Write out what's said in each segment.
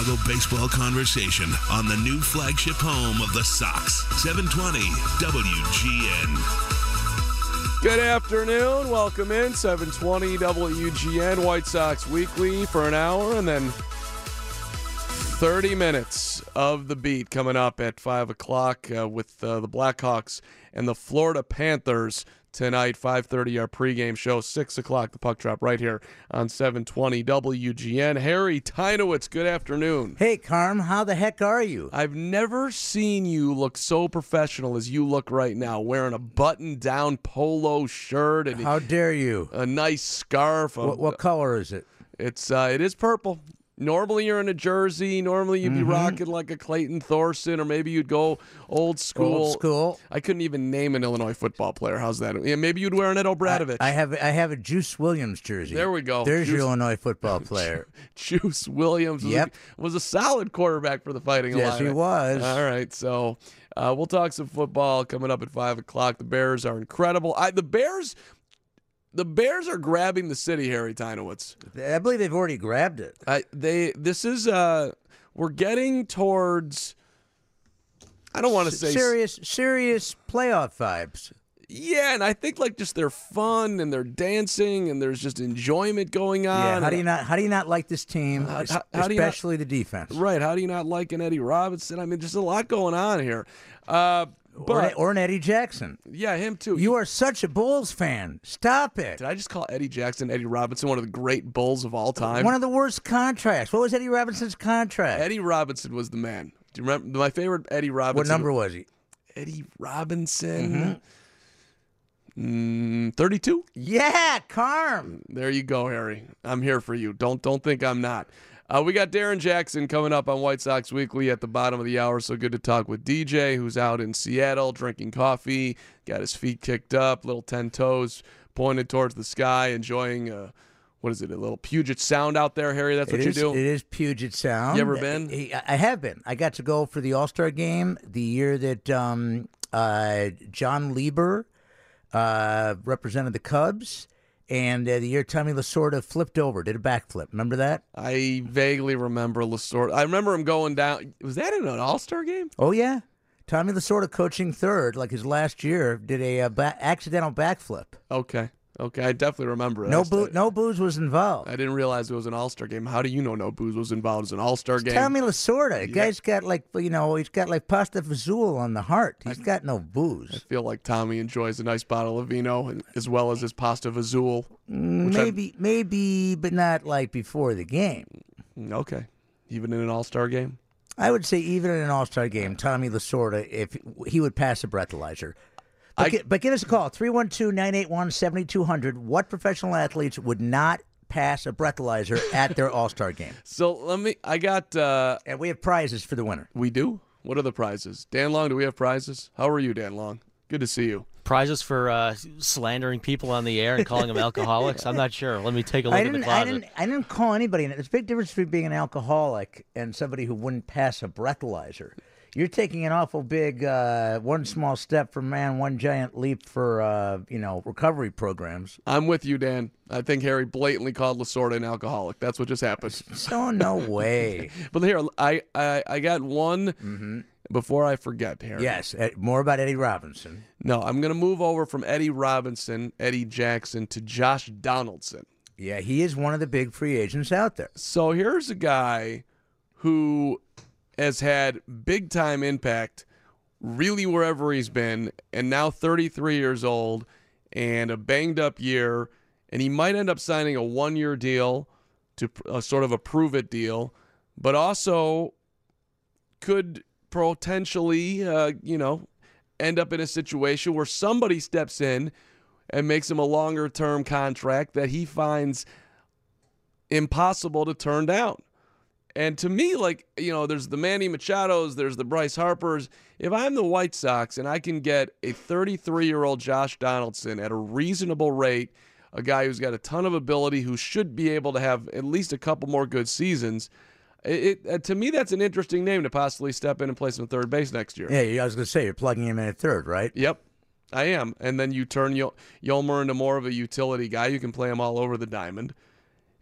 Chicago baseball conversation on the new flagship home of the Sox, 720 WGN. Good afternoon. Welcome in 720 WGN White Sox Weekly for an hour and then 30 minutes of the beat coming up at 5 o'clock uh, with uh, the Blackhawks and the Florida Panthers tonight 5.30 our pregame show 6 o'clock the puck drop right here on 720 wgn harry teinowitz good afternoon Hey, Carm, how the heck are you? I've never seen you look so professional as you look right now, wearing a button-down polo shirt and How dare you? a nice scarf. What, what color is it? It's uh, it is purple. Normally you're in a jersey. Normally you'd be Mm-hmm. rocking like a Clayton Thorson, or maybe you'd go old school. Old school. I couldn't even name an Illinois football player. How's that? Yeah, maybe you'd wear an Ed O'Bradovich. I have I have a Juice Williams jersey. There we go. There's Juice- your Illinois football player. Juice Williams was, Yep. a, was a solid quarterback for the Fighting Yes, he was. All right, so uh, we'll talk some football coming up at five o'clock. The Bears are incredible. I, the Bears, the Bears are grabbing the city. Harry Teinowitz. I believe they've already grabbed it. I, they this is uh, we're getting towards. I don't want to say serious serious playoff vibes. yeah, and I think like just they're fun and they're dancing and there's just enjoyment going on. Yeah. How do you not how do you not like this team? How- how- you not- especially the defense. Right. How do you not like an Eddie Robinson? I mean, just a lot going on here. Uh, but or an Eddie Jackson. yeah, him too. You are such a Bulls fan. Stop it. Did I just call Eddie Jackson Eddie Robinson one of the great bulls of all time? One of the worst contracts. What was Eddie Robinson's contract? Eddie Robinson was the man. Do you remember my favorite Eddie Robinson? what number was he? Eddie Robinson. Mm, 32. Yeah, Carm. There you go, Harry. I'm here for you. Don't don't think I'm not. Uh, we got Darren Jackson coming up on White Sox Weekly at the bottom of the hour. So good to talk with DJ, who's out in Seattle drinking coffee, got his feet kicked up, little ten toes pointed towards the sky, enjoying uh, what is it, a little Puget Sound out there, Harry? That's what you do. It is Puget Sound. You ever been? I I have been. I got to go for the All Star game the year that um, uh, Jon Lieber uh, represented the Cubs, and uh, the year Tommy Lasorda flipped over, did a backflip. Remember that? I vaguely remember Lasorda. I remember him going down. Was that in an All Star game? Oh yeah, Tommy Lasorda coaching third, like his last year, did a uh, ba- accidental backflip. Okay, okay, I definitely remember it. No I boo- no booze was involved. I didn't realize it was an All Star game. How do you know no booze was involved as an All Star game? Tommy Lasorda, the guy's got like you know he's got like pasta fazool on the heart. He's got no booze. I feel like Tommy enjoys a nice bottle of vino as well as his pasta vazul. which I- Maybe, maybe, but not like before the game. Mm, okay, even in an All Star game. I would say even in an All Star game, Tommy Lasorda, if he would pass a breathalyzer. But, I- gi- but give us a call 312 981 7200. What professional athletes would not pass a breathalyzer at their All Star game? So let me. I got. uh And we have prizes for the winner. We do. What are the prizes? Dan Long, do we have prizes? How are you, Dan Long? Good to see you. prizes for uh, slandering people on the air and calling them alcoholics? I'm not sure. Let me take a look I at the didn't, I didn't, I didn't call anybody. There's a big difference between being an alcoholic and somebody who wouldn't pass a breathalyzer. You're taking an awful big uh, one small step for man, one giant leap for uh, you know recovery programs. I'm with you, Dan. I think Harry blatantly called Lasorda an alcoholic. That's what just happened. So no way. But here, I I, I got one before I forget, Harry. yes, uh, more about Eddie Robinson. No, I'm going to move over from Eddie Robinson, Eddie Jackson, to Josh Donaldson. Yeah, he is one of the big free agents out there. So here's a guy who has had big time impact really wherever he's been, and now 33 years old and a banged up year, and he might end up signing a one year deal to a sort of a prove it deal, but also could potentially, uh, you know, end up in a situation where somebody steps in and makes him a longer term contract that he finds impossible to turn down. And to me, like, you know, there's the Manny Machados, there's the Bryce Harpers. If I'm the White Sox and I can get a 33 year old Josh Donaldson at a reasonable rate, a guy who's got a ton of ability, who should be able to have at least a couple more good seasons, it, it uh, to me, that's an interesting name to possibly step in and play some third base next year. Yeah, I was going to say you're plugging him in at third, right? Yep, I am. And then you turn Yolmer into more of a utility guy. You can play him all over the diamond.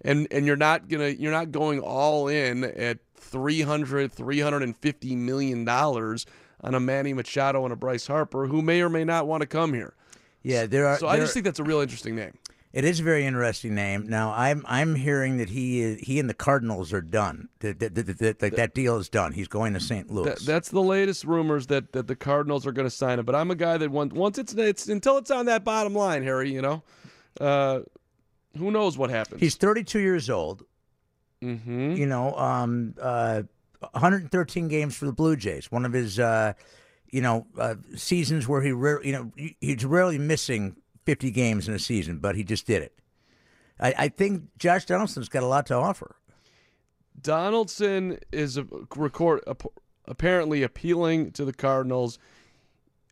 And and you're not gonna you're not going all in at 300 350 million dollars on a Manny Machado and a Bryce Harper who may or may not want to come here. Yeah, there are. So I there- just think that's a real interesting name. It is a very interesting name. Now, I'm I'm hearing that he is, he and the Cardinals are done. That that, that, that, that, that deal is done. He's going to St. Louis. That, that's the latest rumors that, that the Cardinals are going to sign him. But I'm a guy that once once it's it's until it's on that bottom line, Harry. You know, uh, who knows what happens? He's 32 years old. hmm You know, um, uh, 113 games for the Blue Jays. One of his, uh, you know, uh, seasons where he, rare, you know, he's rarely missing 50 games in a season, but he just did it. I, I think Josh Donaldson's got a lot to offer. Donaldson is a record ap- apparently appealing to the Cardinals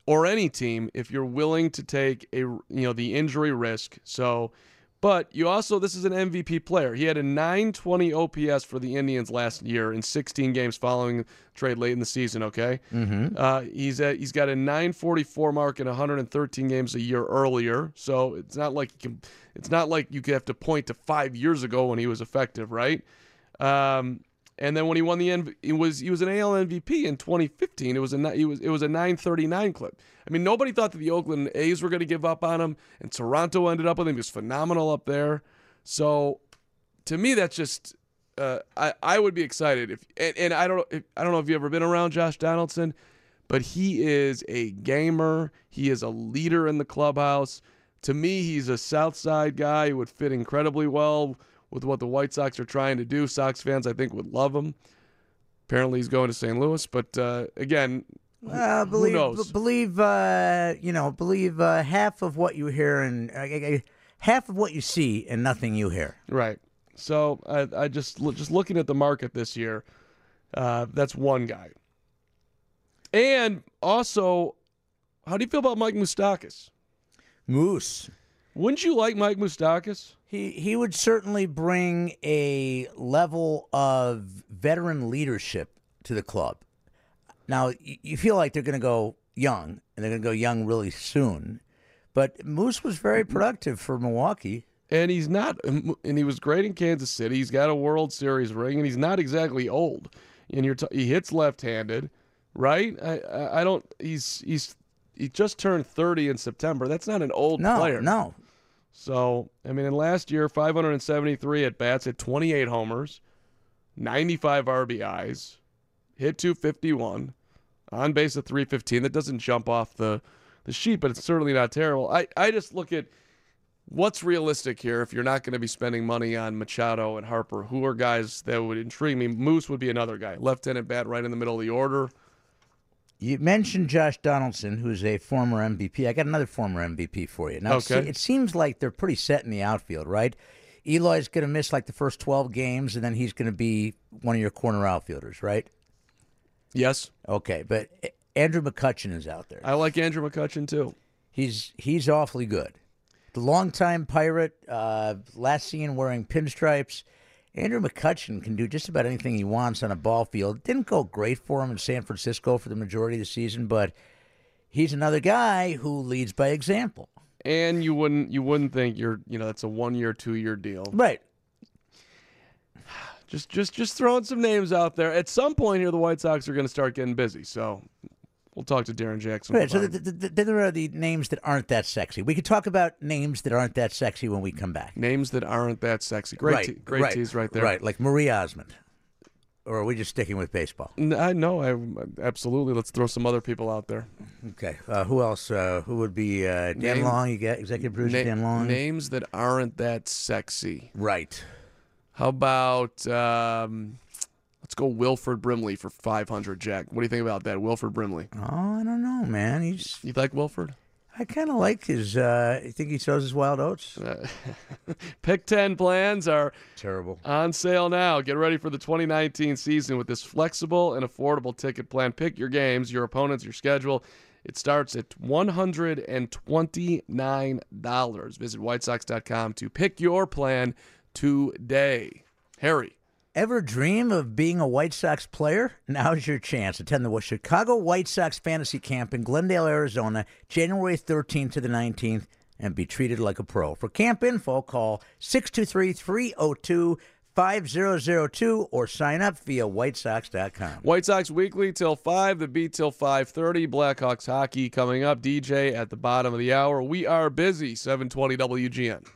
or any team if you're willing to take a you know the injury risk. So, but you also this is an MVP player. He had a 920 OPS for the Indians last year in 16 games following trade late in the season. Okay, mm-hmm. uh, he's at, he's got a 944 mark in 113 games a year earlier. So it's not like you can, it's not like you have to point to five years ago when he was effective, right? Um, and then when he won the MV, it was he was an AL MVP in 2015. It was a he was it was a 939 clip. I mean, nobody thought that the Oakland A's were going to give up on him, and Toronto ended up with him. He was phenomenal up there. So, to me, that's just uh, I I would be excited if and, and I don't if, I don't know if you've ever been around Josh Donaldson, but he is a gamer. He is a leader in the clubhouse. To me, he's a South Side guy who would fit incredibly well with what the White Sox are trying to do. Sox fans, I think, would love him. Apparently, he's going to St. Louis, but uh, again, Uh, believe, knows? b- believe, uh, you know, believe uh, half of what you hear and uh, half of what you see and nothing you hear. Right. So I, I just just looking at the market this year, uh, that's one guy. And also, how do you feel about Mike Moustakas? Moose. Wouldn't you like Mike Moustakas? He he would certainly bring a level of veteran leadership to the club. Now you, you feel like they're going to go young, and they're going to go young really soon. But Moose was very mm-hmm. productive for Milwaukee. And he's not, and he was great in Kansas City. He's got a World Series ring, and he's not exactly old. And you're t- he hits left-handed, right? I, I I don't. He's he's he just turned 30 in September. That's not an old No, player. no, So, I mean, in last year, 573 at bats, hit 28 homers, 95 RBIs, hit 251, on base at 315. That doesn't jump off the, the sheet, but it's certainly not terrible. I, I just look at what's realistic here if you're not going to be spending money on Machado and Harper. Who are guys that would intrigue me? Moose would be another guy. Left-handed bat right in the middle of the order. You mentioned Josh Donaldson, who's a former MVP. I got another former MVP for you. Now, Okay. it seems like they're pretty set in the outfield, right? Eloy's going to miss like the first 12 games, and then he's going to be one of your corner outfielders, right? Yes, Okay, but Andrew McCutchen is out there. I like Andrew McCutchen too. He's he's awfully good. The longtime pirate, uh, last seen wearing pinstripes. Andrew McCutchen can do just about anything he wants on a ball field. Didn't go great for him in San Francisco for the majority of the season, but he's another guy who leads by example. And you wouldn't you wouldn't think you're you know that's a one year two year deal. Right. Just just just throwing some names out there. At some point here, the White Sox are going to start getting busy. So we'll talk to Darren Jackson. Right. So about th- it. th- th- then there are the names that aren't that sexy. We could talk about names that aren't that sexy when we come back. names that aren't that sexy. Great, right. te- great right. tease right there. Right. Like Marie Osmond. Or are we just sticking with baseball? I know. I absolutely. Let's throw some other people out there. Okay. Uh, who else? Uh, who would be uh, Dan Name- Long? You got executive producer Na- Dan Long. Names that aren't that sexy. Right. How about um, let's go Wilford Brimley for five hundred. Jack, what do you think about that? Wilford Brimley. Oh, I don't know, man. He's You like Wilford? I kind of like his. Uh, I think he throws his wild oats. Pick 10 plans are Terrible. on sale now. Get ready for the 2019 season with this flexible and affordable ticket plan. Pick your games, your opponents, your schedule. It starts at $129. Visit whitesox.com to pick your plan today. Harry. Ever dream of being a White Sox player? Now's your chance. Attend the Chicago White Sox Fantasy Camp in Glendale, Arizona, January 13th to the 19th, and be treated like a pro. For camp info, call 623 302 5002 or sign up via whitesox.com. White Sox Weekly till 5, the beat till 5.30. Blackhawks hockey coming up. DJ at the bottom of the hour. We are busy. 720 WGN.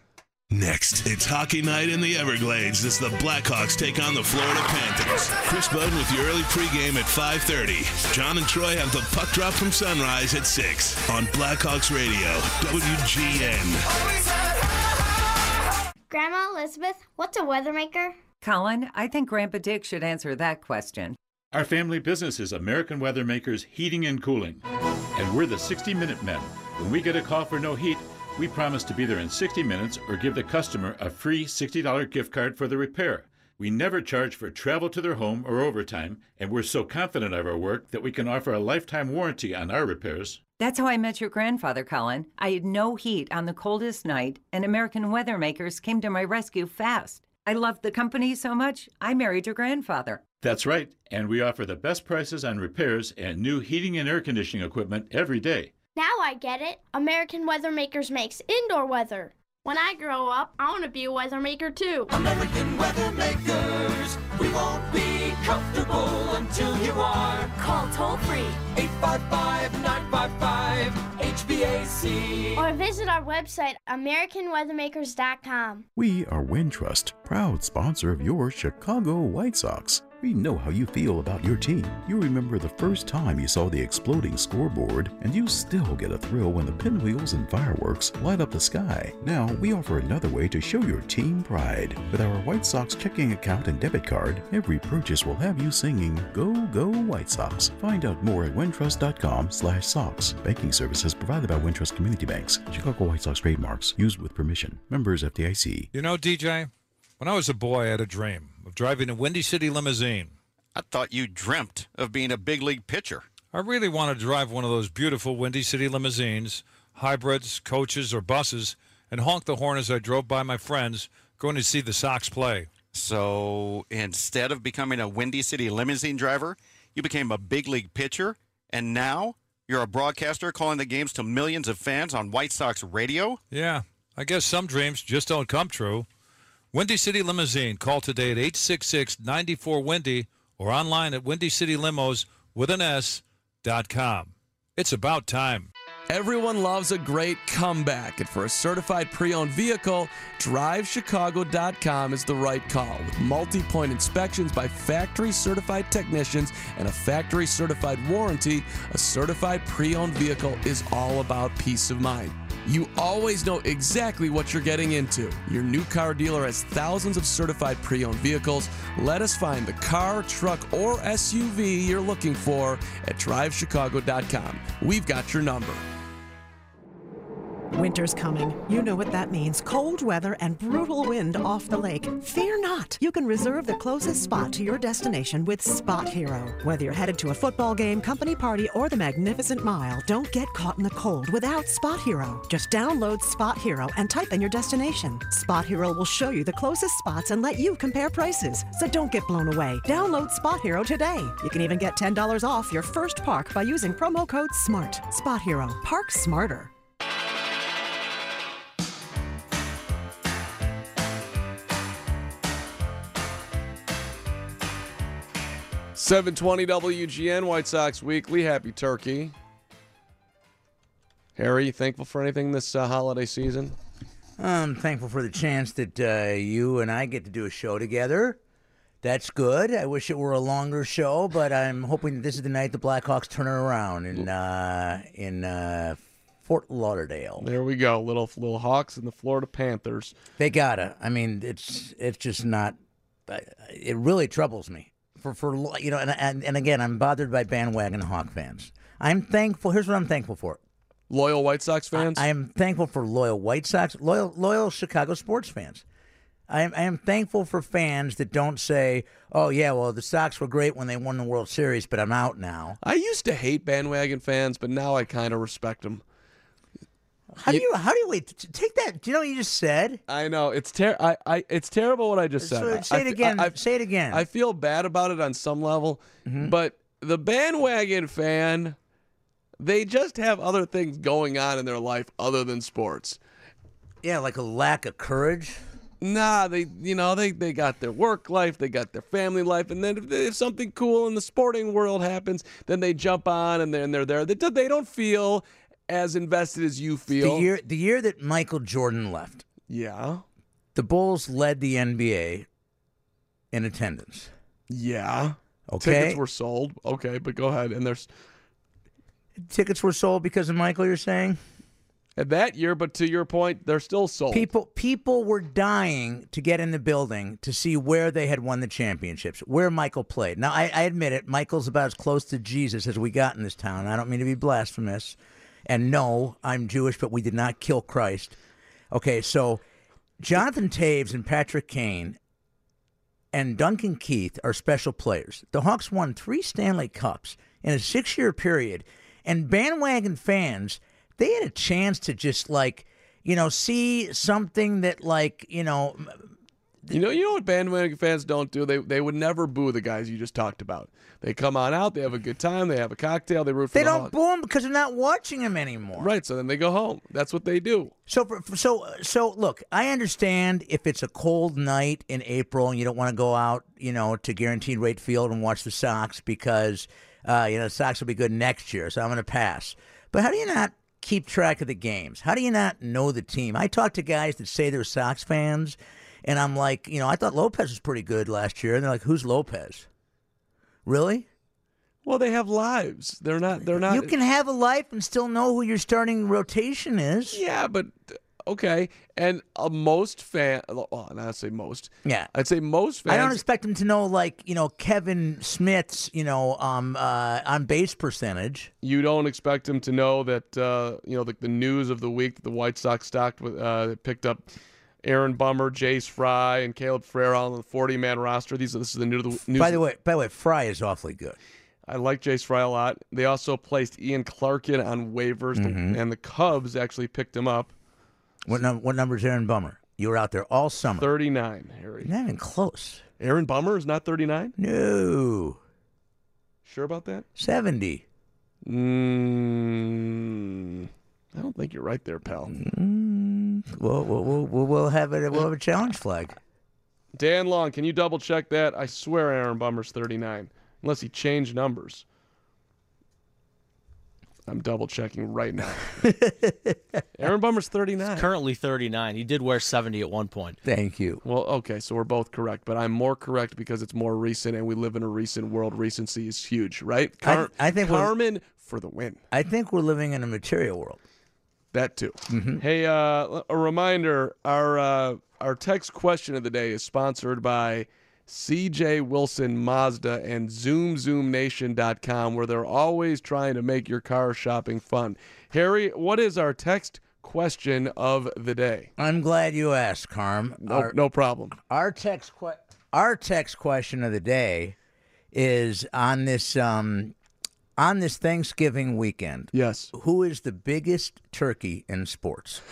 Next, it's hockey night in the Everglades as the Blackhawks take on the Florida Panthers. Chris Boden with your early pregame at 5:30. John and Troy have the puck drop from sunrise at 6 on Blackhawks Radio, WGN. Grandma Elizabeth, what's a weather maker? Colin, I think Grandpa Dick should answer that question. Our family business is American Weather Makers Heating and Cooling, and we're the 60 Minute Men. When we get a call for no heat, we promise to be there in 60 minutes or give the customer a free $60 gift card for the repair. We never charge for travel to their home or overtime, and we're so confident of our work that we can offer a lifetime warranty on our repairs. That's how I met your grandfather, Colin. I had no heat on the coldest night, and American Weather Makers came to my rescue fast. I loved the company so much, I married your grandfather. That's right, and we offer the best prices on repairs and new heating and air conditioning equipment every day. Now I get it. American Weather Makers makes indoor weather. When I grow up, I want to be a weather maker too. American weather makers. We won't be comfortable until you are. Call toll free 855 955 HVAC. or visit our website, AmericanWeathermakers.com. We are Wintrust, proud sponsor of your Chicago White Sox. We know how you feel about your team. You remember the first time you saw the exploding scoreboard, and you still get a thrill when the pinwheels and fireworks light up the sky. Now, we offer another way to show your team pride. With our White Sox checking account and debit card, every purchase will have you singing Go, Go White Sox. Find out more at wintrust.com slash Sox. Banking services provided by Wintrust Community Banks. Chicago White Sox trademarks used with permission. Members FDIC. You know, DJ, when I was a boy, I had a dream of driving a Windy City limousine. I thought you dreamt of being a big league pitcher. I really want to drive one of those beautiful Windy City limousines, hybrids, coaches, or buses, and honk the horn as I drove by my friends going to see the Sox play. So instead of becoming a Windy City limousine driver, you became a big league pitcher, and now you're a broadcaster calling the games to millions of fans on White Sox radio? Yeah, I guess some dreams just don't come true. Windy City Limousine. Call today at 866 94 Windy or online at windycitylimos with an S dot com. It's about time. Everyone loves a great comeback, and for a certified pre owned vehicle, DriveChicago.com is the right call. With multi point inspections by factory certified technicians and a factory certified warranty, a certified pre owned vehicle is all about peace of mind. You always know exactly what you're getting into. Your new car dealer has thousands of certified pre owned vehicles. Let us find the car, truck, or SUV you're looking for at DriveChicago.com. We've got your number. Winter's coming. You know what that means cold weather and brutal wind off the lake. Fear not. You can reserve the closest spot to your destination with Spot Hero. Whether you're headed to a football game, company party, or the Magnificent Mile, don't get caught in the cold without Spot Hero. Just download Spot Hero and type in your destination. Spot Hero will show you the closest spots and let you compare prices. So don't get blown away. Download Spot Hero today. You can even get $10 off your first park by using promo code SMART. Spot Hero. Park smarter. 720 WGN White Sox Weekly. Happy Turkey. Harry, you thankful for anything this uh, holiday season? I'm thankful for the chance that uh, you and I get to do a show together. That's good. I wish it were a longer show, but I'm hoping that this is the night the Blackhawks turn it around in uh, in uh, Fort Lauderdale. There we go. Little little Hawks and the Florida Panthers. They gotta. I mean, it's it's just not. It really troubles me for for you know, and and, and again, I'm bothered by bandwagon Hawk fans. I'm thankful. Here's what I'm thankful for. Loyal White Sox fans. I am thankful for loyal White Sox, loyal loyal Chicago sports fans. I am, I am thankful for fans that don't say, "Oh yeah, well the Sox were great when they won the World Series, but I'm out now." I used to hate bandwagon fans, but now I kind of respect them. How do you how do you wait? Take that. Do you know what you just said? I know it's ter- I, I it's terrible what I just said. So I- say it fe- again. I, I- say it again. I feel bad about it on some level, mm-hmm. but the bandwagon fan, they just have other things going on in their life other than sports. Yeah, like a lack of courage. Nah, they you know they they got their work life, they got their family life, and then if, if something cool in the sporting world happens, then they jump on and they're and they're there. They, they don't feel as invested as you feel. The year the year that Michael Jordan left, yeah, the Bulls led the NBA in attendance. yeah. Okay. Tickets were sold. Okay, but go ahead. And there's Tickets were sold because of Michael. You're saying that year, but to your point, they're still sold. people people were dying to get in the building to see where they had won the championships, where Michael played. Now I, I admit it, Michael's about as close to Jesus as we got in this town. I don't mean to be blasphemous, and no, I'm Jewish, but we did not kill Christ. Okay, so Jonathan Toews and Patrick Kane and Duncan Keith are special players. The Hawks won three Stanley Cups in a six year period, and bandwagon fans, they had a chance to just like, you know, see something that like, you know, You know, you know what bandwagon fans don't do? They they would never boo the guys you just talked about. They come on out, they have a good time, they have a cocktail, they root for they the don't boo them because they're not watching them anymore. Right, so then they go home. That's what they do. So, for- for- so, so, look. I understand if it's a cold night in April and you don't want to go out, you know, to Guaranteed Rate Field and watch the Sox because, uh, you know, the Sox will be good next year. So I'm going to pass. But how do you not keep track of the games? How do you not know the team? I talk to guys that say they're Sox fans, and I'm like, you know, I thought Lopez was pretty good last year, and they're like, who's Lopez? Really? Well, they have lives. They're not. They're not. You can have a life and still know who your starting rotation is. Yeah, but okay. And uh, most fan, well, not say most. Yeah. I'd say most fans. I don't expect them to know like you know Kevan Smith's you know um uh, on base percentage. you don't expect them to know that uh, you know the, the news of the week that the White Sox stocked with uh, picked up Aaron Bummer, Jace Fry, and Caleb Farrell on the 40 man roster. These this is the new news. By the way, by the way, Fry is awfully good. I like Jace Fry a lot. They also placed Ian Clarkin on waivers, Mhm. and the Cubs actually picked him up. What num- what number is Aaron Bummer? You were out there all summer. 39, Harry. Not even close. Aaron Bummer is not 39? No. Sure about that? Seventy. Mm, I don't think you're right there, pal. Mm, we'll, we'll, we'll, we'll have it. We'll have a challenge flag. Dan Long, can you double check that? I swear Aaron Bummer's 39, unless he changed numbers. I'm double checking right now. Aaron Bummer's 39. Currently 39. He did wear 70 at one point. Thank you. Well, okay, so we're both correct, but I'm more correct because it's more recent and we live in a recent world. Recency is huge, right? I- Car- I think we're- Carmen for the win. I think we're living in a material world. That too. Mm-hmm. Hey, uh, a reminder: our uh, our text question of the day is sponsored by CJ Wilson Mazda and ZoomZoomNation.com, where they're always trying to make your car shopping fun. Harry, what is our text question of the day? I'm glad you asked, Carm. No, Our- no problem. Our text que- our text question of the day is on this um on this Thanksgiving weekend. Yes. Who is the biggest turkey in sports?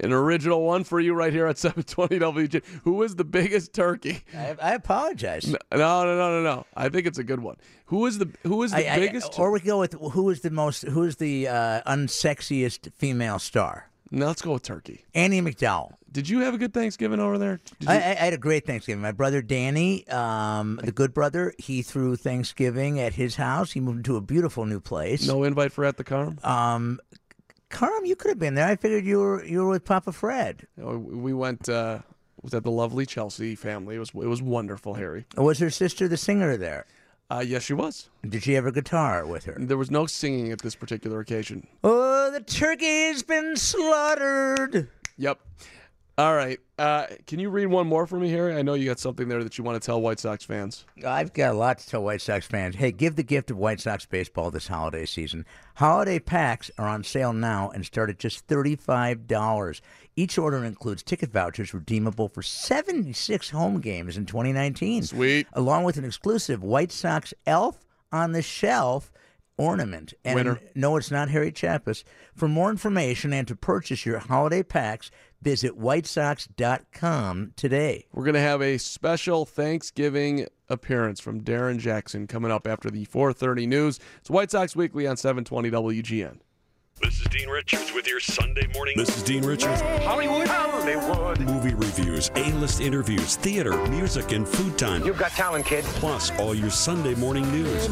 An original one for you right here at 720 WJ. Who is the biggest turkey? I, I apologize. No, no, no, no, no. I think it's a good one. Who is the who is the I- I- biggest? or we go with who is the most who is the uh, unsexiest female star? No, let's go with turkey. Annie McDowell. Did you have a good Thanksgiving over there? Did I, you- I, I had a great Thanksgiving. My brother Danny, um, the good brother, he threw Thanksgiving at his house. He moved into a beautiful new place. no invite for at the Carm. Um, Carm, you could have been there. I figured you were you were with Papa Fred. We went. Uh, was at the lovely Chelsea family. It was it was wonderful, Harry. Was her sister the singer there? Uh, yes, she was. Did she have a guitar with her? There was no singing at this particular occasion. Oh, the turkey's been slaughtered. Yep. All right. Uh, can you read one more for me here? I know you got something there that you want to tell White Sox fans. I've got a lot to tell White Sox fans. Hey, give the gift of White Sox baseball this holiday season. Holiday packs are on sale now and start at just $35. Each order includes ticket vouchers redeemable for 76 home games in 2019. Sweet. Along with an exclusive White Sox elf on the shelf ornament. And Winner. no, it's not Harry Chappas. For more information and to purchase your holiday packs, visit whitesox.com today. We're going to have a special Thanksgiving appearance from Darren Jackson coming up after the 4:30 news. It's White Sox Weekly on 720 WGN. This is Dean Richards with your Sunday morning. This is Dean Richards. Hollywood. Hollywood. Movie reviews, A-list interviews, theater, music, and food time. You've got talent, kid. Plus, all your Sunday morning news.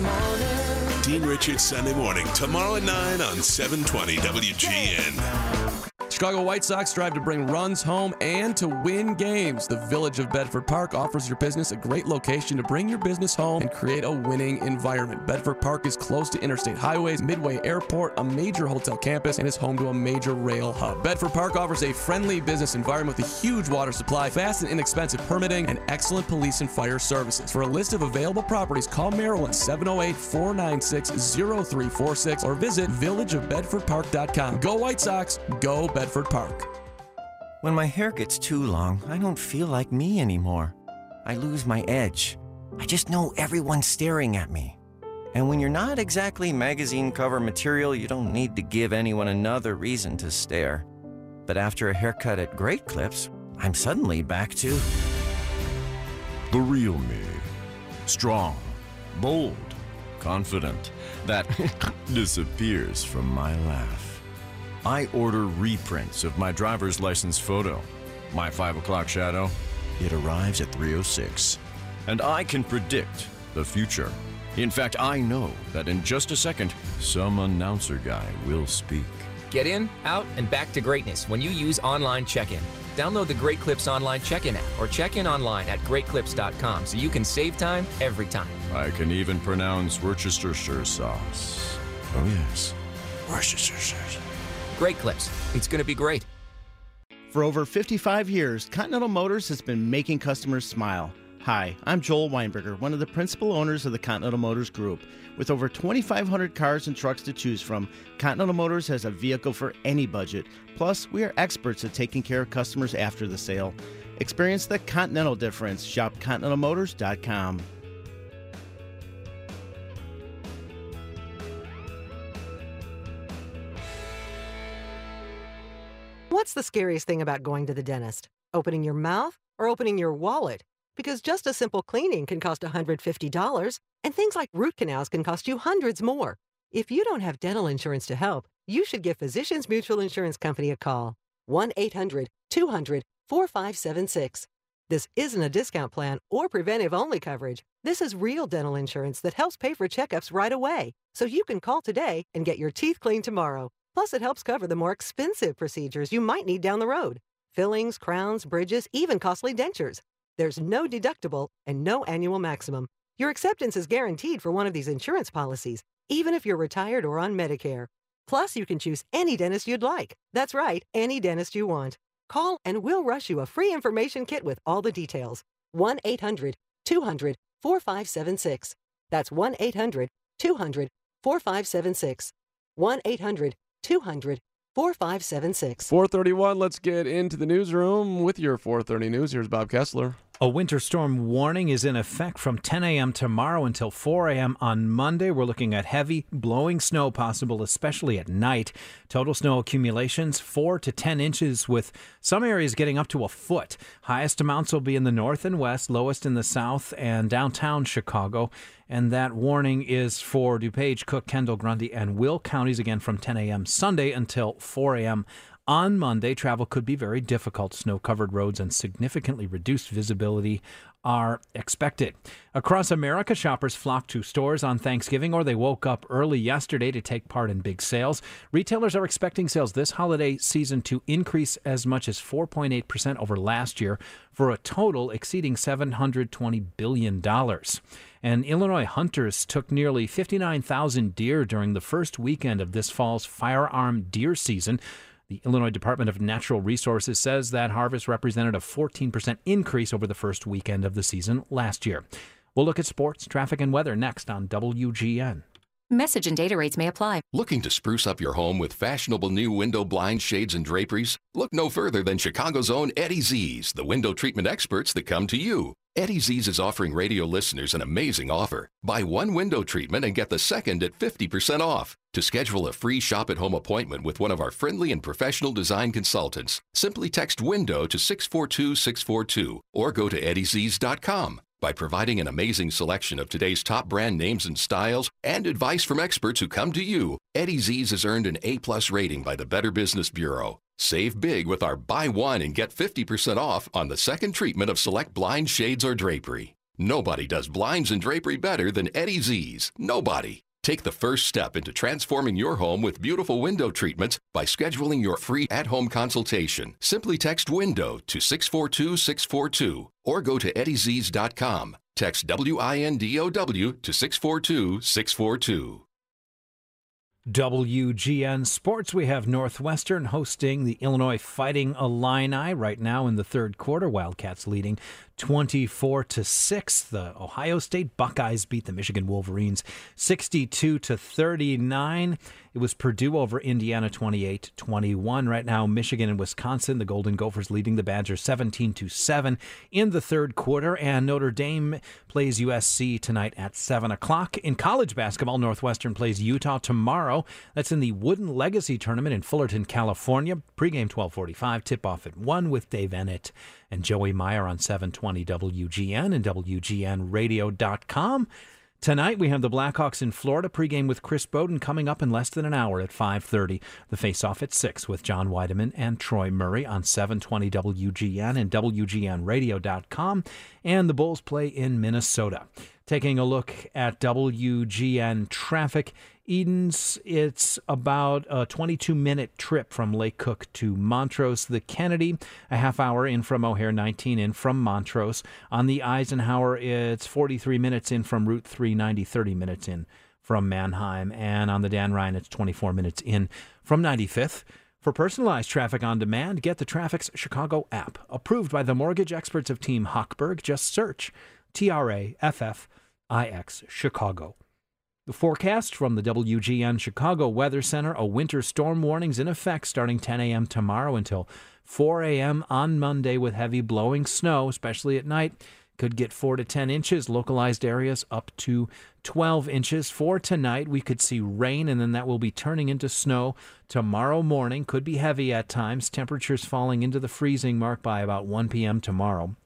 Dean Richards Sunday morning, tomorrow at 9 on 720 WGN. Chicago White Sox strive to bring runs home and to win games. The Village of Bedford Park offers your business a great location to bring your business home and create a winning environment. Bedford Park is close to interstate highways, Midway Airport, a major hotel campus, and is home to a major rail hub. Bedford Park offers a friendly business environment with a huge water supply, fast and inexpensive permitting, and excellent police and fire services. For a list of available properties, call Maryland 708 496 0346 or visit villageofbedfordpark.com. Go White Sox, go Bedford Park. When my hair gets too long, I don't feel like me anymore. I lose my edge. I just know everyone's staring at me. And when you're not exactly magazine cover material, you don't need to give anyone another reason to stare. But after a haircut at Great Clips, I'm suddenly back to The real me. Strong, bold, confident. That disappears from my laugh. I order reprints of my driver's license photo. My 5 o'clock shadow, it arrives at 306. And I can predict the future. In fact, I know that in just a second, some announcer guy will speak. Get in, out, and back to greatness when you use online check-in. Download the Great Clips online check-in app or check in online at greatclips.com so you can save time every time. I can even pronounce Worcestershire sauce. Oh, yes. Worcestershire. Great Clips. It's going to be great. For over 55 years, Continental Motors has been making customers smile. Hi, I'm Joel Weinberger, one of the principal owners of the Continental Motors Group. With over 2,500 cars and trucks to choose from, Continental Motors has a vehicle for any budget. Plus, we are experts at taking care of customers after the sale. Experience the Continental difference. Shop ContinentalMotors.com. What's the scariest thing about going to the dentist? Opening your mouth or opening your wallet? Because just a simple cleaning can cost $150, and things like root canals can cost you hundreds more. If you don't have dental insurance to help, you should give Physicians Mutual Insurance Company a call. 1 800 200 4576. This isn't a discount plan or preventive only coverage. This is real dental insurance that helps pay for checkups right away. So you can call today and get your teeth cleaned tomorrow. Plus, it helps cover the more expensive procedures you might need down the road fillings, crowns, bridges, even costly dentures. There's no deductible and no annual maximum. Your acceptance is guaranteed for one of these insurance policies, even if you're retired or on Medicare. Plus, you can choose any dentist you'd like. That's right, any dentist you want. Call and we'll rush you a free information kit with all the details. 1 800 200 4576. That's 1 800 200 4576. 1 800 200 4576. 431, let's get into the newsroom with your 430 news. Here's Bob Kessler. A winter storm warning is in effect from 10 a.m. tomorrow until 4 a.m. on Monday. We're looking at heavy blowing snow possible, especially at night. Total snow accumulations 4 to 10 inches, with some areas getting up to a foot. Highest amounts will be in the north and west, lowest in the south and downtown Chicago. And that warning is for DuPage, Cook, Kendall, Grundy, and Will counties again from 10 a.m. Sunday until 4 a.m. On Monday, travel could be very difficult. Snow covered roads and significantly reduced visibility are expected. Across America, shoppers flocked to stores on Thanksgiving or they woke up early yesterday to take part in big sales. Retailers are expecting sales this holiday season to increase as much as 4.8% over last year for a total exceeding $720 billion. And Illinois hunters took nearly 59,000 deer during the first weekend of this fall's firearm deer season. The Illinois Department of Natural Resources says that harvest represented a 14% increase over the first weekend of the season last year. We'll look at sports, traffic, and weather next on WGN. Message and data rates may apply. Looking to spruce up your home with fashionable new window blinds, shades, and draperies? Look no further than Chicago's own Eddie Z's, the window treatment experts that come to you. Eddie Z's is offering radio listeners an amazing offer. Buy one window treatment and get the second at 50% off. To schedule a free shop at home appointment with one of our friendly and professional design consultants, simply text window to 642 642 or go to eddiez's.com. By providing an amazing selection of today's top brand names and styles and advice from experts who come to you, Eddie Z's has earned an A-plus rating by the Better Business Bureau. Save big with our buy one and get 50% off on the second treatment of select blind shades, or drapery. Nobody does blinds and drapery better than Eddie Z's. Nobody. Take the first step into transforming your home with beautiful window treatments by scheduling your free at home consultation. Simply text window to 642 642 or go to eddiez's.com. Text W I N D O W to 642 642. WGN Sports. We have Northwestern hosting the Illinois Fighting Illini right now in the third quarter. Wildcats leading 24 to 6. The Ohio State Buckeyes beat the Michigan Wolverines 62 to 39. It was Purdue over Indiana 28 21. Right now, Michigan and Wisconsin, the Golden Gophers leading the Badgers 17 to 7 in the third quarter. And Notre Dame plays USC tonight at 7 o'clock. In college basketball, Northwestern plays Utah tomorrow. That's in the Wooden Legacy Tournament in Fullerton, California. Pregame 1245, tip off at 1 with Dave Eanet and Joey Meyer on 720 WGN and WGNradio.com. Tonight we have the Blackhawks in Florida pregame with Chris Boden coming up in less than an hour at 5:30. The face-off at 6 with John Wiedeman and Troy Murray on 720 WGN and WGNradio.com and the Bulls play in Minnesota. Taking a look at WGN traffic, Edens, it's about a 22 minute trip from Lake Cook to Montrose. The Kennedy, a half hour in from O'Hare, 19 in from Montrose. On the Eisenhower, it's 43 minutes in from Route 390, 30 minutes in from Mannheim. And on the Dan Ryan, it's 24 minutes in from 95th. For personalized traffic on demand, get the Traffix Chicago app. Approved by the mortgage experts of Team Hochberg. Just search TRAFFIX Chicago. The forecast from the WGN Chicago Weather Center a winter storm warnings in effect starting 10 a.m. tomorrow until 4 a.m. on Monday with heavy blowing snow, especially at night. Could get 4 to 10 inches, localized areas up to 12 inches. For tonight, we could see rain, and then that will be turning into snow tomorrow morning. Could be heavy at times. Temperatures falling into the freezing mark by about 1 p.m. tomorrow.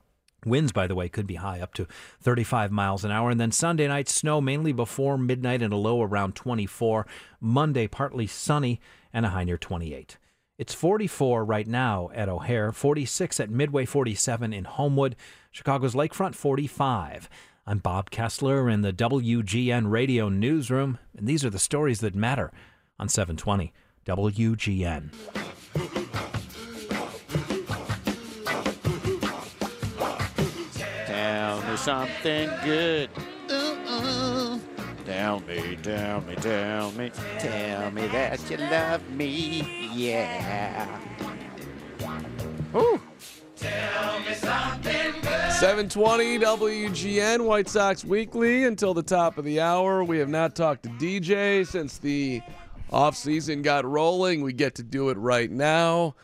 Winds, by the way, could be high up to 35 miles an hour. And then Sunday night, snow mainly before midnight and a low around 24. Monday, partly sunny and a high near 28. It's 44 right now at O'Hare, 46 at Midway, 47 in Homewood, Chicago's Lakefront, 45. I'm Bob Kessler in the WGN Radio Newsroom, and these are the stories that matter on 720 WGN. Something good. Ooh, Tell me, tell me, tell me, tell me that you love me, yeah. Ooh. Tell me something good. 720 WGN White Sox Weekly until the top of the hour. We have not talked to DJ since the offseason got rolling. We get to do it right now.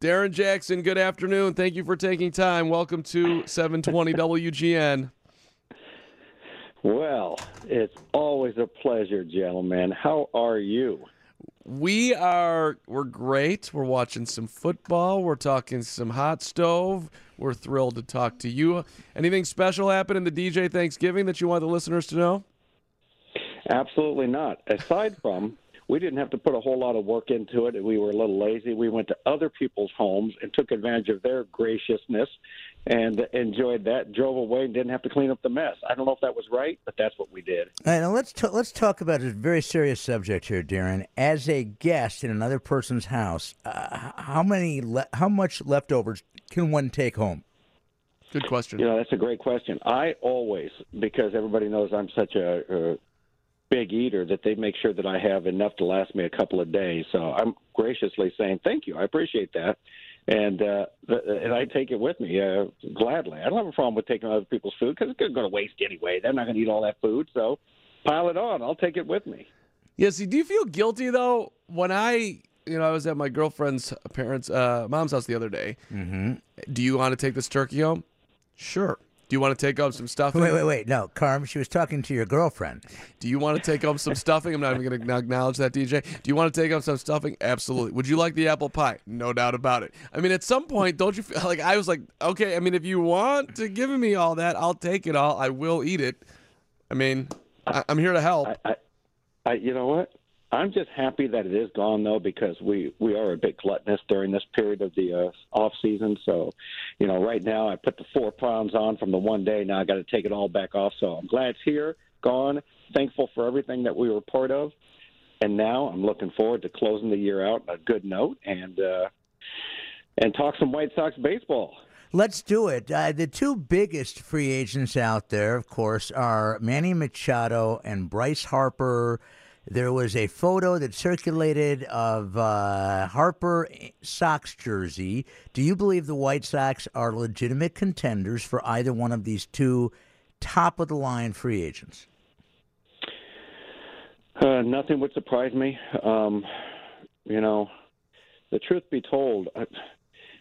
Darren Jackson, good afternoon. Thank you for taking time. Welcome to 720 WGN. Well, it's always a pleasure, gentlemen. How are you? We are we're great. We're watching some football. We're talking some hot stove. We're thrilled to talk to you. Anything special happen in the DJ Thanksgiving that you want the listeners to know? Absolutely not. Aside from, we didn't have to put a whole lot of work into it. We were a little lazy. We went to other people's homes and took advantage of their graciousness and enjoyed that. Drove away and didn't have to clean up the mess. I don't know if that was right, but that's what we did. All right, now let's t- let's talk about a very serious subject here, Darren. As a guest in another person's house, uh, how many le- how much leftovers can one take home? Good question. You know, that's a great question. I always, because everybody knows I'm such a, a big eater that they make sure that I have enough to last me a couple of days. So I'm graciously saying thank you. I appreciate that. And uh, th- and I take it with me uh, gladly. I don't have a problem with taking other people's food because it's going to go to waste anyway. They're not going to eat all that food, so pile it on. I'll take it with me. Yeah, see, do you feel guilty though when I, you know, I was at my girlfriend's parents' uh, mom's house the other day. Mm-hmm. Do you want to take this turkey home? Sure. Do you want to take home some stuffing? Wait, wait, wait. No, Carm, she was talking to your girlfriend. Do you want to take home some stuffing? I'm not even going to acknowledge that, DJ. Do you want to take home some stuffing? Absolutely. Would you like the apple pie? No doubt about it. I mean, at some point, don't you feel like I was like, okay, I mean, if you want to give me all that, I'll take it all. I will eat it. I mean, I, I'm here to help. I, I, you know what? I'm just happy that it is gone though, because we we are a bit gluttonous during this period of the uh, off season. So, you know, right now I put the four pounds on from the one day. Now I got to take it all back off. So I'm glad it's here, gone. Thankful for everything that we were part of, and now I'm looking forward to closing the year out on a good note and uh, and talk some White Sox baseball. Let's do it. Uh, the two biggest free agents out there, of course, are Manny Machado and Bryce Harper. There was a photo that circulated of uh, Harper Sox jersey. Do you believe the White Sox are legitimate contenders for either one of these two top of the line free agents? Uh, nothing would surprise me. Um, you know, the truth be told, I,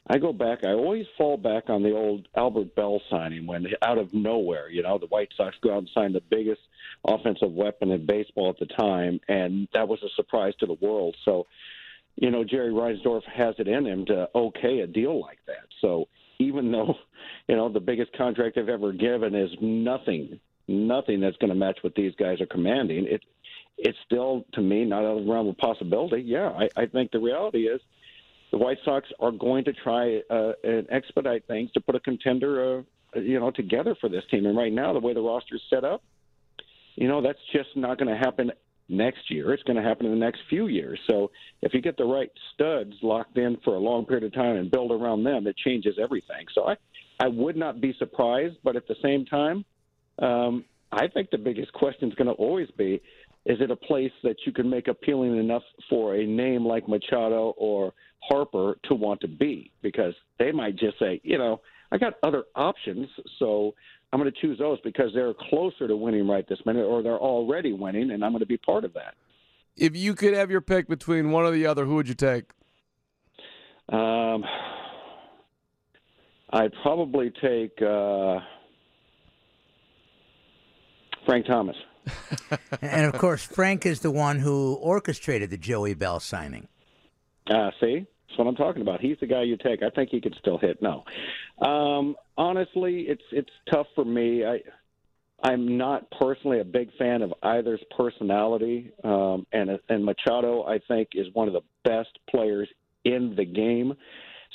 I go back. I always fall back on the old Albert Belle signing when, out of nowhere, you know, the White Sox go out and sign the biggest offensive weapon in baseball at the time, and that was a surprise to the world. So, you know, Jerry Reinsdorf has it in him to okay a deal like that. So, even though, you know, the biggest contract they've ever given is nothing, nothing that's going to match what these guys are commanding, it it's still to me not out of the realm of possibility. Yeah, I, I think the reality is the White Sox are going to try uh, and expedite things to put a contender, uh, you know, together for this team. And right now, the way the roster is set up, you know, that's just not going to happen next year. It's going to happen in the next few years. So if you get the right studs locked in for a long period of time and build around them, it changes everything. So I, I would not be surprised, but at the same time, um, I think the biggest question is going to always be is it a place that you can make appealing enough for a name like Machado or Harper to want to be? Because they might just say, you know, I got other options, so I'm going to choose those because they're closer to winning right this minute, or they're already winning, and I'm going to be part of that. If you could have your pick between one or the other, who would you take? Um, I'd probably take uh, Frank Thomas. and of course, Frank is the one who orchestrated the Joey Belle signing. Uh, see, that's what I'm talking about. He's the guy you take. I think he could still hit. No, um, honestly, it's it's tough for me. I I'm not personally a big fan of either's personality, um, and and Machado I think is one of the best players in the game,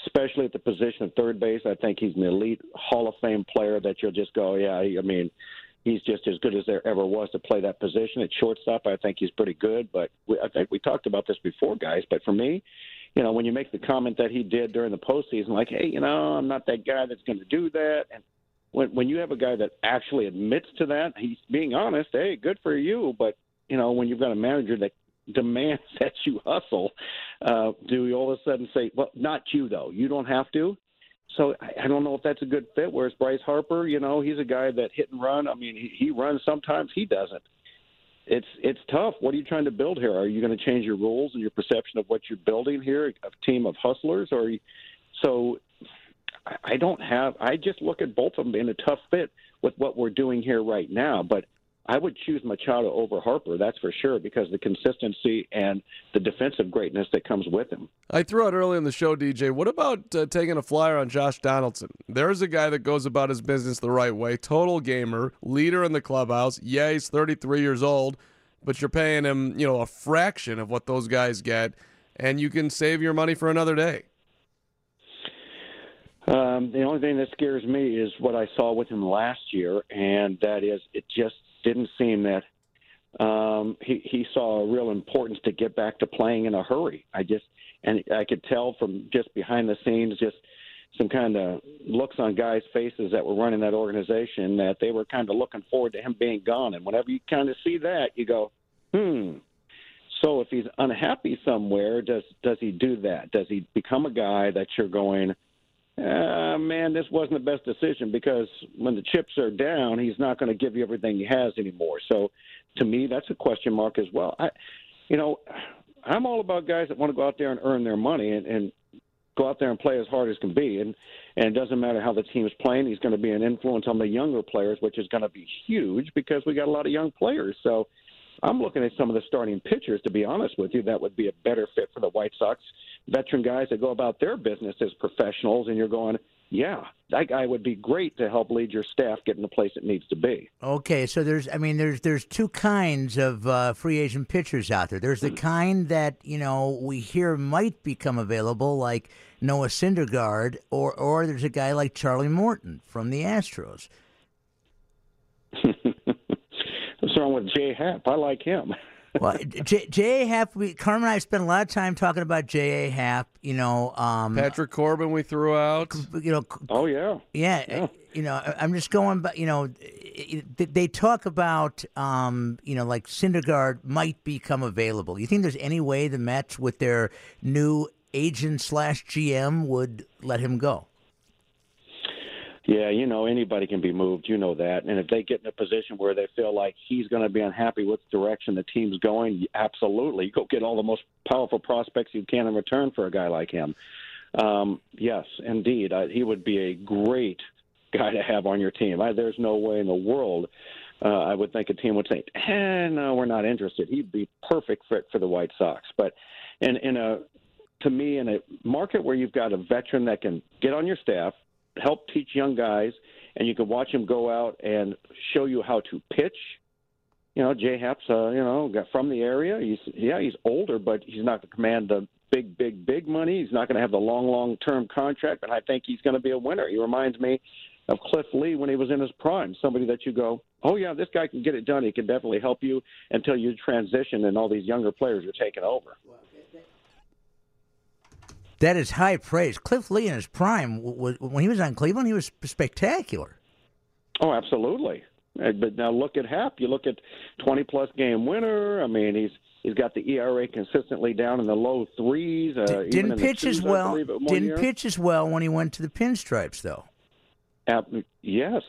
especially at the position of third base. I think he's an elite Hall of Fame player that you'll just go, yeah. I mean, he's just as good as there ever was to play that position. At shortstop, I think he's pretty good. But we, I think we talked about this before, guys. But for me, you know, when you make the comment that he did during the postseason, like, hey, you know, I'm not that guy that's going to do that, and when when you have a guy that actually admits to that, he's being honest. Hey, good for you. But you know, when you've got a manager that demands that you hustle, uh, do you all of a sudden say, well, not you though. You don't have to. So I, I don't know if that's a good fit. Whereas Bryce Harper, you know, he's a guy that hit and run. I mean, he, he runs sometimes, he doesn't. It's it's tough. What are you trying to build here? Are you going to change your rules and your perception of what you're building here? A team of hustlers, or you, so? I- I don't have. I just look at both of them in a tough fit with what we're doing here right now. But I would choose Machado over Harper. That's for sure because the consistency and the defensive greatness that comes with him. I threw out early in the show, DJ. What about uh, taking a flyer on Josh Donaldson? There's a guy that goes about his business the right way. Total gamer, leader in the clubhouse. Yeah, he's 33 years old, but you're paying him, you know, a fraction of what those guys get, and you can save your money for another day. Um, the only thing that scares me is what I saw with him last year, and that is it just didn't seem that um, he he saw a real importance to get back to playing in a hurry. I just and I could tell from just behind the scenes, just some kind of looks on guys' faces that were running that organization that they were kind of looking forward to him being gone. And whenever you kind of see that, you go, hmm. So if he's unhappy somewhere, does does he do that? Does he become a guy that you're going, uh, man, this wasn't the best decision because when the chips are down, he's not going to give you everything he has anymore. So to me, that's a question mark as well. I, you know, I'm all about guys that want to go out there and earn their money and, and go out there and play as hard as can be. And and it doesn't matter how the team is playing. He's going to be an influence on the younger players, which is going to be huge because we got a lot of young players. So I'm looking at some of the starting pitchers. To be honest with you, that would be a better fit for the White Sox. Veteran guys that go about their business as professionals, and you're going, yeah, that guy would be great to help lead your staff get in the place it needs to be. Okay, so there's, I mean, there's there's two kinds of uh, free agent pitchers out there. There's the kind that you know we hear might become available, like Noah Syndergaard, or or there's a guy like Charlie Morton from the Astros. What's wrong with Jay Happ? I like him. Well, J- J.A. Happ, we, Carmen and I spent a lot of time talking about J.A. Happ. You know, um, Patrick Corbin we threw out. You know, oh yeah, yeah. You know, I- I'm just going, but you know, they- they talk about, um, you know, like Syndergaard might become available. You think there's any way the Mets, with their new agent slash GM, would let him go? Yeah, you know, anybody can be moved. You know that. And if they get in a position where they feel like he's going to be unhappy with the direction the team's going, absolutely. Go get all the most powerful prospects you can in return for a guy like him. Um, yes, indeed. I, he would be a great guy to have on your team. I, there's no way in the world uh, I would think a team would say, eh, no, we're not interested. He'd be perfect fit for the White Sox. But in, in a, to me, in a market where you've got a veteran that can get on your staff, help teach young guys, and you can watch him go out and show you how to pitch. You know, Jay Happ's, uh, you know, got from the area. He's yeah, he's older, but he's not going to command the big, big, big money. He's not going to have the long, long term contract, but I think he's going to be a winner. He reminds me of Cliff Lee when he was in his prime. Somebody that you go, oh yeah, this guy can get it done. He can definitely help you until you transition and all these younger players are taking over. That is high praise. Cliff Lee in his prime, when he was on Cleveland, he was spectacular. Oh, absolutely. Uh, But now look at Happ. You look at 20 plus game winner. I mean, he's he's got the ERA consistently down in the low threes. Uh, Didn't pitch as twos, I well. believe, Didn't year. pitch as well when he went to the Pinstripes, though. Ap- yes.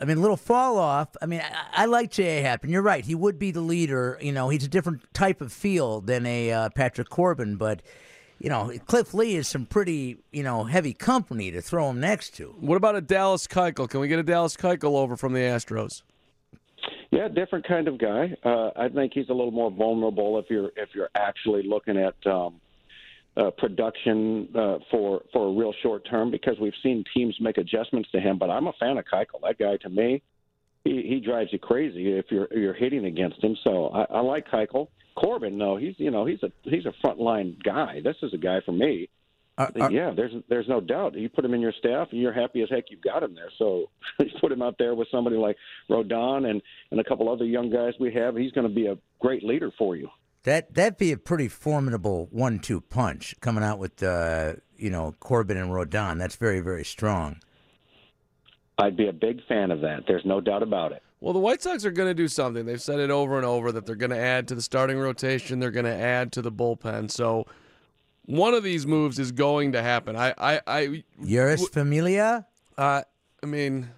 I mean, a little fall off. I mean, I, I like J.A. Happ, and you're right. He would be the leader. You know, he's a different type of feel than a uh, Patrick Corbin, but you know, Cliff Lee is some pretty you know heavy company to throw him next to. What about a Dallas Keuchel? Can we get a Dallas Keuchel over from the Astros? Yeah, different kind of guy. Uh, I think he's a little more vulnerable if you're if you're actually looking at um, uh, production uh, for for a real short term because we've seen teams make adjustments to him. But I'm a fan of Keuchel. That guy to me, he, he drives you crazy if you're you're hitting against him. So I, I like Keuchel. Corbin, no, he's you know he's a he's a frontline guy. This is a guy for me. Uh, yeah, there's there's no doubt. You put him in your staff, and you're happy as heck you've got him there. So you put him out there with somebody like Rodon and and a couple other young guys we have. He's going to be a great leader for you. That that'd be a pretty formidable one-two punch coming out with uh, you know Corbin and Rodon. That's very very strong. I'd be a big fan of that. There's no doubt about it. Well, the White Sox are going to do something. They've said it over and over that they're going to add to the starting rotation. They're going to add to the bullpen. So one of these moves is going to happen. I, I, I Jeurys Familia? Uh, I mean,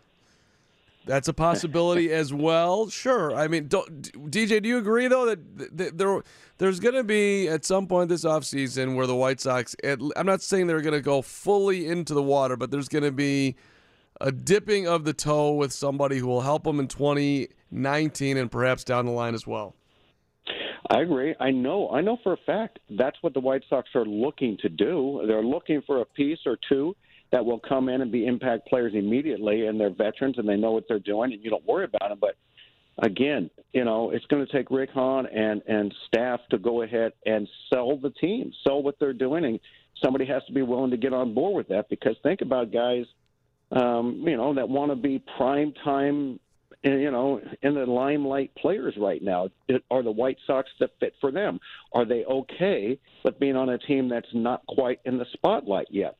that's a possibility as well. Sure. I mean, don't, DJ, do you agree though that th- th- there there's going to be at some point this offseason where the White Sox at, I'm not saying they're going to go fully into the water, but there's going to be a dipping of the toe with somebody who will help them in 2019 and perhaps down the line as well. I agree. I know. I know for a fact that's what the White Sox are looking to do. They're looking for a piece or two that will come in and be impact players immediately, and they're veterans and they know what they're doing, and you don't worry about them. But again, you know, it's going to take Rick Hahn and and staff to go ahead and sell the team, sell what they're doing, and somebody has to be willing to get on board with that. Because think about guys, um, you know, that want to be prime time you know, in the limelight players right now. It- Are the White Sox the fit for them? Are they okay with being on a team that's not quite in the spotlight yet?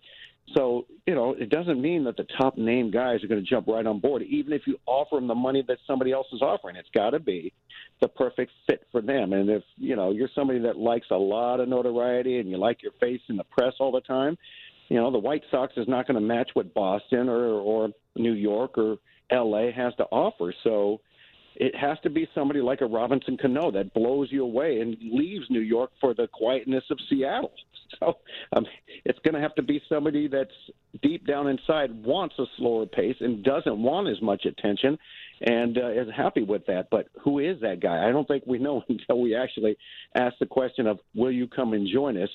So, you know, it doesn't mean that the top name guys are going to jump right on board, even if you offer them the money that somebody else is offering. It's got to be the perfect fit for them. And if, you know, you're somebody that likes a lot of notoriety and you like your face in the press all the time, you know, the White Sox is not going to match what Boston or, or New York or LA has to offer. So it has to be somebody like a Robinson Cano that blows you away and leaves New York for the quietness of Seattle. So um, it's going to have to be somebody that's deep down inside wants a slower pace and doesn't want as much attention and uh, is happy with that. But who is that guy? I don't think we know until we actually ask the question of, will you come and join us?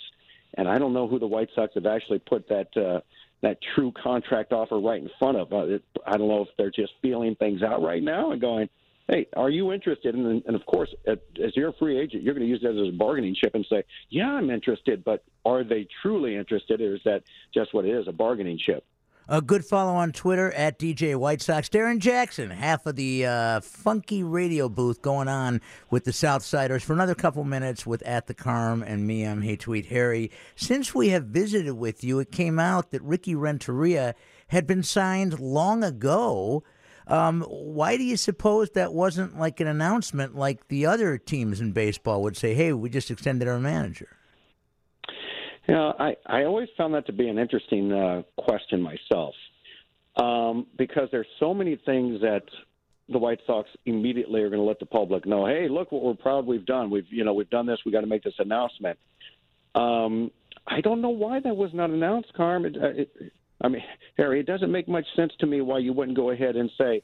And I don't know who the White Sox have actually put that uh, that true contract offer right in front of. Uh, I don't know if they're just feeling things out right now and going, hey, are you interested? And, and of course, as you're a free agent, you're going to use that as a bargaining chip and say, yeah, I'm interested. But are they truly interested, or is that just what it is, a bargaining chip? A good follow on Twitter at DJ White Sox. Darren Jackson, half of the uh, funky radio booth going on with the Southsiders for another couple minutes with At the Carm and me. I'm Hey Tweet Harry. Since we have visited with you, it came out that Ricky Renteria had been signed long ago. Um, why do you suppose that wasn't like an announcement like the other teams in baseball would say, hey, we just extended our manager? You know, I, I always found that to be an interesting uh, question myself um, because there's so many things that the White Sox immediately are going to let the public know. Hey, look what we're proud we've done. We've you know we've done this. We got to make this announcement. Um, I don't know why that was not announced, Carm. It, uh, it, I mean, Harry, it doesn't make much sense to me why you wouldn't go ahead and say,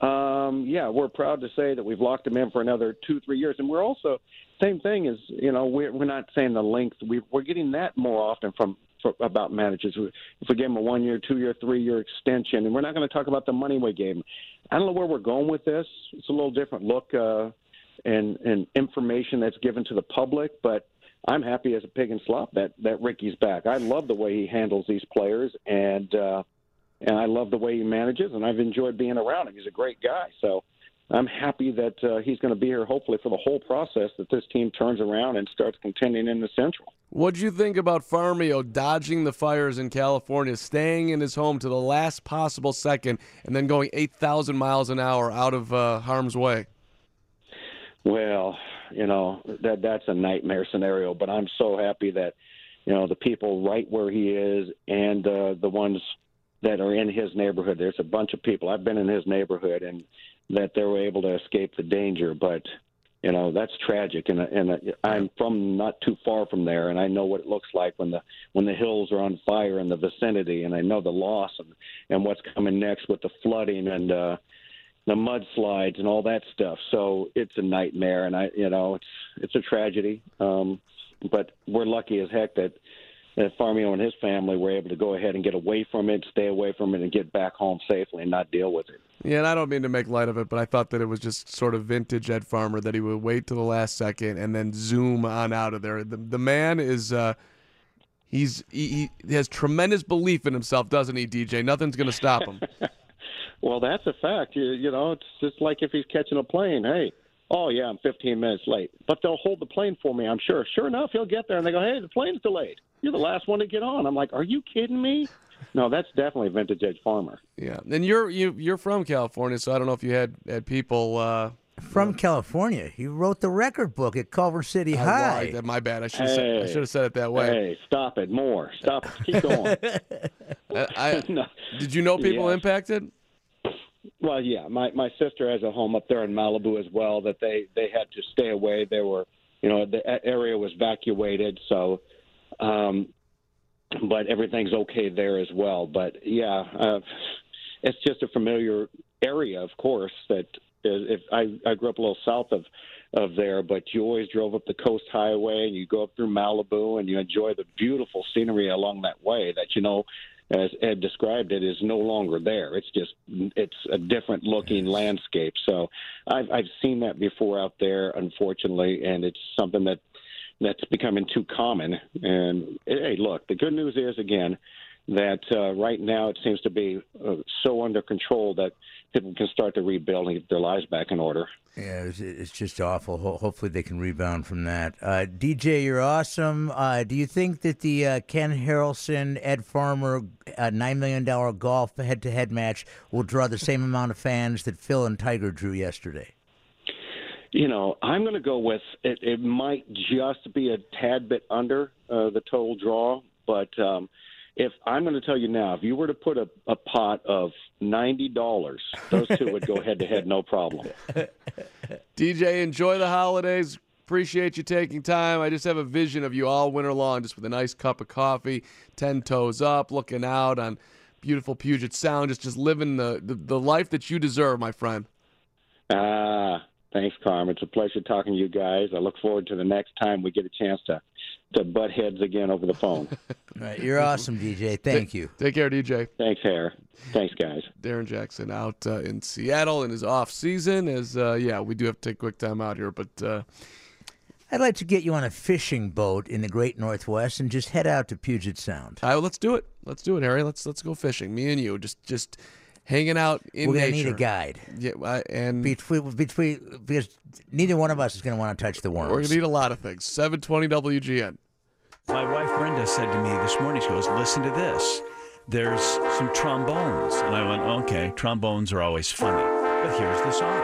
um, yeah, we're proud to say that we've locked him in for another two, three years, and we're also same thing is you know we're we're not saying the length. We we're getting that more often from, from about managers. If we give them a one year, two year, three year extension, and we're not going to talk about the money we gave them. I don't know where we're going with this. It's a little different look uh, and and information that's given to the public, but I'm happy as a pig in slop that that Ricky's back. I love the way he handles these players, and uh, and I love the way he manages, and I've enjoyed being around him. He's a great guy, so I'm happy that uh, he's going to be here, hopefully for the whole process that this team turns around and starts contending in the Central. What do you think about Farmio dodging the fires in California, staying in his home to the last possible second, and then going 8,000 miles an hour out of uh, harm's way? Well, you know that that's a nightmare scenario. But I'm so happy that you know the people right where he is and uh, the ones that are in his neighborhood. There's a bunch of people. I've been in his neighborhood, and that they were able to escape the danger. But you know that's tragic, and and I'm from not too far from there, and I know what it looks like when the when the hills are on fire in the vicinity, and I know the loss and and what's coming next with the flooding and. uh the mudslides and all that stuff. So it's a nightmare, and I, you know, it's it's a tragedy. Um, but we're lucky as heck that that Farmio and his family were able to go ahead and get away from it, stay away from it, and get back home safely and not deal with it. Yeah, and I don't mean to make light of it, but I thought that it was just sort of vintage Ed Farmer that he would wait to the last second and then zoom on out of there. The the man is. Uh, He's he, he has tremendous belief in himself, doesn't he, DJ? Nothing's going to stop him. Well, that's a fact. You, you know, it's just like if he's catching a plane. Hey, oh yeah, I'm 15 minutes late, but they'll hold the plane for me. I'm sure. Sure enough, he'll get there, and they go, "Hey, the plane's delayed. You're the last one to get on." I'm like, "Are you kidding me?" No, that's definitely vintage Ed Farmer. Yeah, and you're you you're from California, so I don't know if you had had people. Uh, From California, he wrote the record book at Culver City I High. lied. My bad. I should have said, I should have said it that way. Hey, stop it! More. Stop. Keep going. I, I- Did you know people Yes. impacted? Well, yeah, my my sister has a home up there in Malibu as well. That they they had to stay away. They were, you know, the area was evacuated. So, um, but everything's okay there as well. But yeah, uh, it's just a familiar area, of course. That if I I grew up a little south of of there, but you always drove up the coast highway and you go up through Malibu and you enjoy the beautiful scenery along that way. That you know as Ed described it, is no longer there. It's just it's a different looking landscape. So I've I've seen that before out there, unfortunately, and it's something that that's becoming too common. And hey, look, the good news is again that uh, right now it seems to be uh, so under control that people can start to rebuild and get their lives back in order. Yeah, it's, it's just awful. Ho- hopefully, they can rebound from that. Uh, DJ, you're awesome. Uh, do you think that the uh, Ken Harrelson Ed Farmer uh, nine million dollar golf head-to-head match will draw the same amount of fans that Phil and Tiger drew yesterday? You know, I'm going to go with it. It might just be a tad bit under uh, the total draw, but um, if I'm going to tell you now, if you were to put a, a pot of ninety dollars, those two would go head to head, no problem. DJ, enjoy the holidays. Appreciate you taking time. I just have a vision of you all winter long, just with a nice cup of coffee, ten toes up, looking out on beautiful Puget Sound, just just living the the, the life that you deserve, my friend. Ah, thanks, Carm. It's a pleasure talking to you guys. I look forward to the next time we get a chance to to butt heads again over the phone. All right, you're awesome, DJ. Thank you. Take care, DJ. Thanks, Hare. Thanks, guys. Darren Jackson out uh, in Seattle in his off season. As uh, yeah, we do have to take quick time out here, but uh, I'd like to get you on a fishing boat in the Great Northwest and just head out to Puget Sound. all right, let's do it. Let's do it, Harry. Let's let's go fishing. Me and you, just just hanging out in We're gonna nature. need a guide. Yeah, I- and between between because neither one of us is going to want to touch the worms. we're gonna need a lot of things. Seven twenty WGN. My wife Brenda said to me this morning, she goes, Listen to this. There's some trombones. And I went, Okay, trombones are always funny. But here's the song.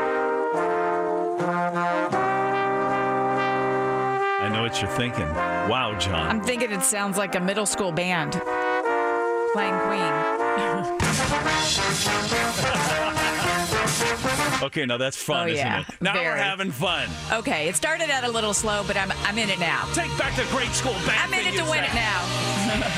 I know what you're thinking. Wow, John. I'm thinking it sounds like a middle school band playing Queen. Okay, now that's fun, Oh, isn't yeah. it? Now we're having fun. okay, it started out a little slow, but I'm I'm in it now. Take back the great school band. I'm in it to win said. it now.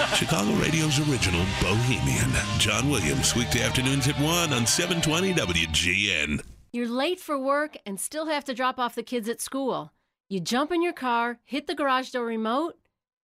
Chicago Radio's original Bohemian. John Williams, weekday afternoons at 1 on 720 WGN. You're late for work and still have to drop off the kids at school. You jump in your car, hit the garage door remote,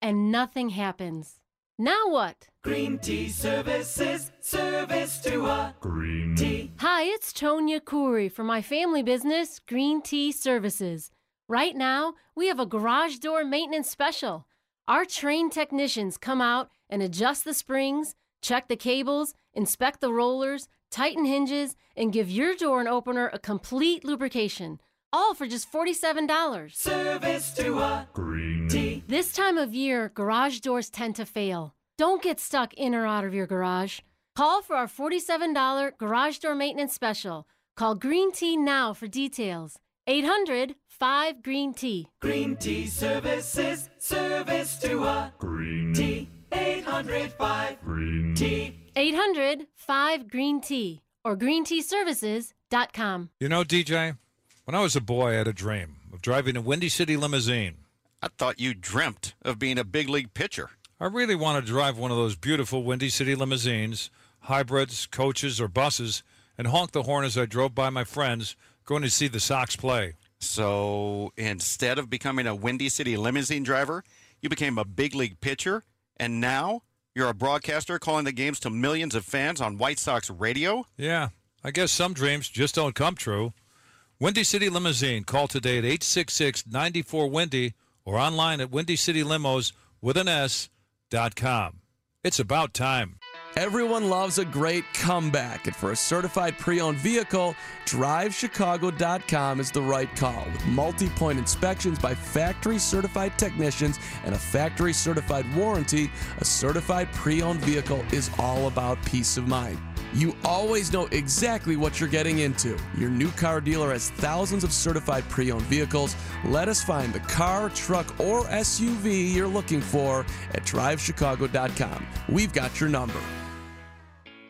and nothing happens. Now what? Green Tea Services, service to a green tea. Hi, it's Tonya Khoury for my family business, Green Tea Services. Right now, we have a garage door maintenance special. Our trained technicians come out and adjust the springs, check the cables, inspect the rollers, tighten hinges, and give your door and opener a complete lubrication. All for just $47. Service to a green tea. This time of year, garage doors tend to fail. Don't get stuck in or out of your garage. Call for our $47 garage door maintenance special. Call Green Tea now for details. 800 5 Green Tea. Green Tea Services, service to a green tea. 805 green tea. 800 5 Green Tea or greenteaservices.com. You know, DJ, when I was a boy, I had a dream of driving a Windy City limousine. I thought you dreamt of being a big league pitcher. I really want to drive one of those beautiful Windy City limousines, hybrids, coaches, or buses, and honk the horn as I drove by my friends going to see the Sox play. So instead of becoming a Windy City limousine driver, you became a big league pitcher, and now you're a broadcaster calling the games to millions of fans on White Sox radio? Yeah, I guess some dreams just don't come true. Windy City Limousine. Call today at 866 94 Windy or online at windycitylimos with an S dot com. It's about time. Everyone loves a great comeback, and for a certified pre owned vehicle, DriveChicago.com is the right call. With multi point inspections by factory certified technicians and a factory certified warranty, a certified pre owned vehicle is all about peace of mind. You always know exactly what you're getting into. Your new car dealer has thousands of certified pre owned vehicles. Let us find the car, truck, or SUV you're looking for at DriveChicago.com. We've got your number.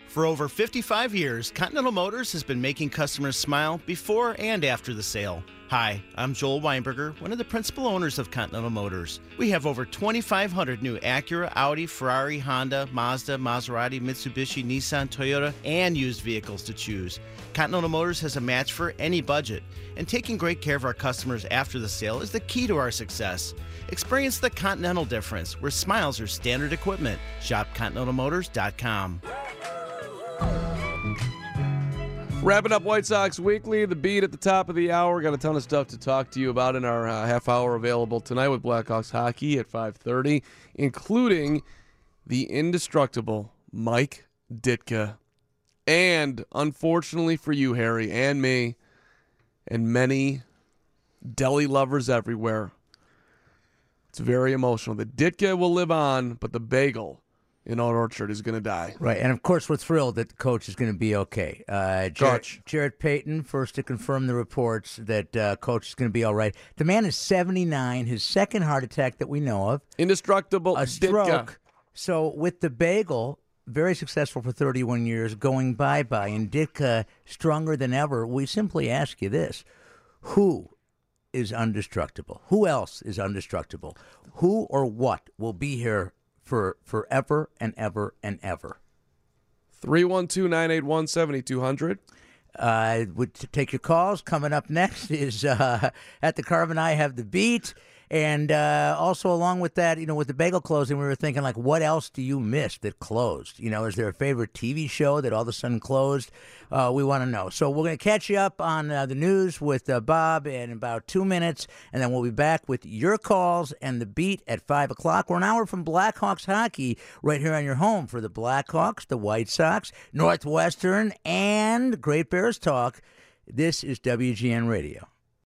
For over 55 years, Continental Motors has been making customers smile before and after the sale. Hi, I'm Joel Weinberger, one of the principal owners of Continental Motors. We have over 2,500 new Acura, Audi, Ferrari, Honda, Mazda, Maserati, Mitsubishi, Nissan, Toyota, and used vehicles to choose. Continental Motors has a match for any budget, and taking great care of our customers after the sale is the key to our success. Experience the Continental difference, where smiles are standard equipment. Shop ContinentalMotors.com. Wrapping up White Sox Weekly, the beat at the top of the hour. Got a ton of stuff to talk to you about in our uh, half hour available tonight with Blackhawks hockey at 5:30, including the indestructible Mike Ditka. And unfortunately for you, Harry, and me, and many deli lovers everywhere, it's very emotional. The Ditka will live on, but the bagel in Old Orchard is going to die. Right, and of course, we're thrilled that the coach is going to be okay. Uh, Jarrett, Coach. Jarrett Payton, first to confirm the reports that uh, coach is going to be all right. The man is 79, his second heart attack that we know of. Indestructible. A stroke. So with the bagel, very successful for 31 years, going bye bye, and Ditka stronger than ever. We simply ask you this: Who is undestructible? Who else is undestructible? Who or what will be here for forever and ever and ever? 312 981 7200. Uh, would take your calls. Coming up next is uh, at the Carbon I have the beat, and uh, also along with that, you know, with the bagel closing, we were thinking like, what else do you miss that closed? You know, is there a favorite TV show that all of a sudden closed? Uh, we want to know. So we're going to catch you up on uh, the news with uh, Bob in about two minutes, and then we'll be back with your calls and the beat at five o'clock. We're an hour from Blackhawks hockey right here on your home for the Blackhawks, the White Sox, Northwestern, and Great Bears talk. This is WGN Radio.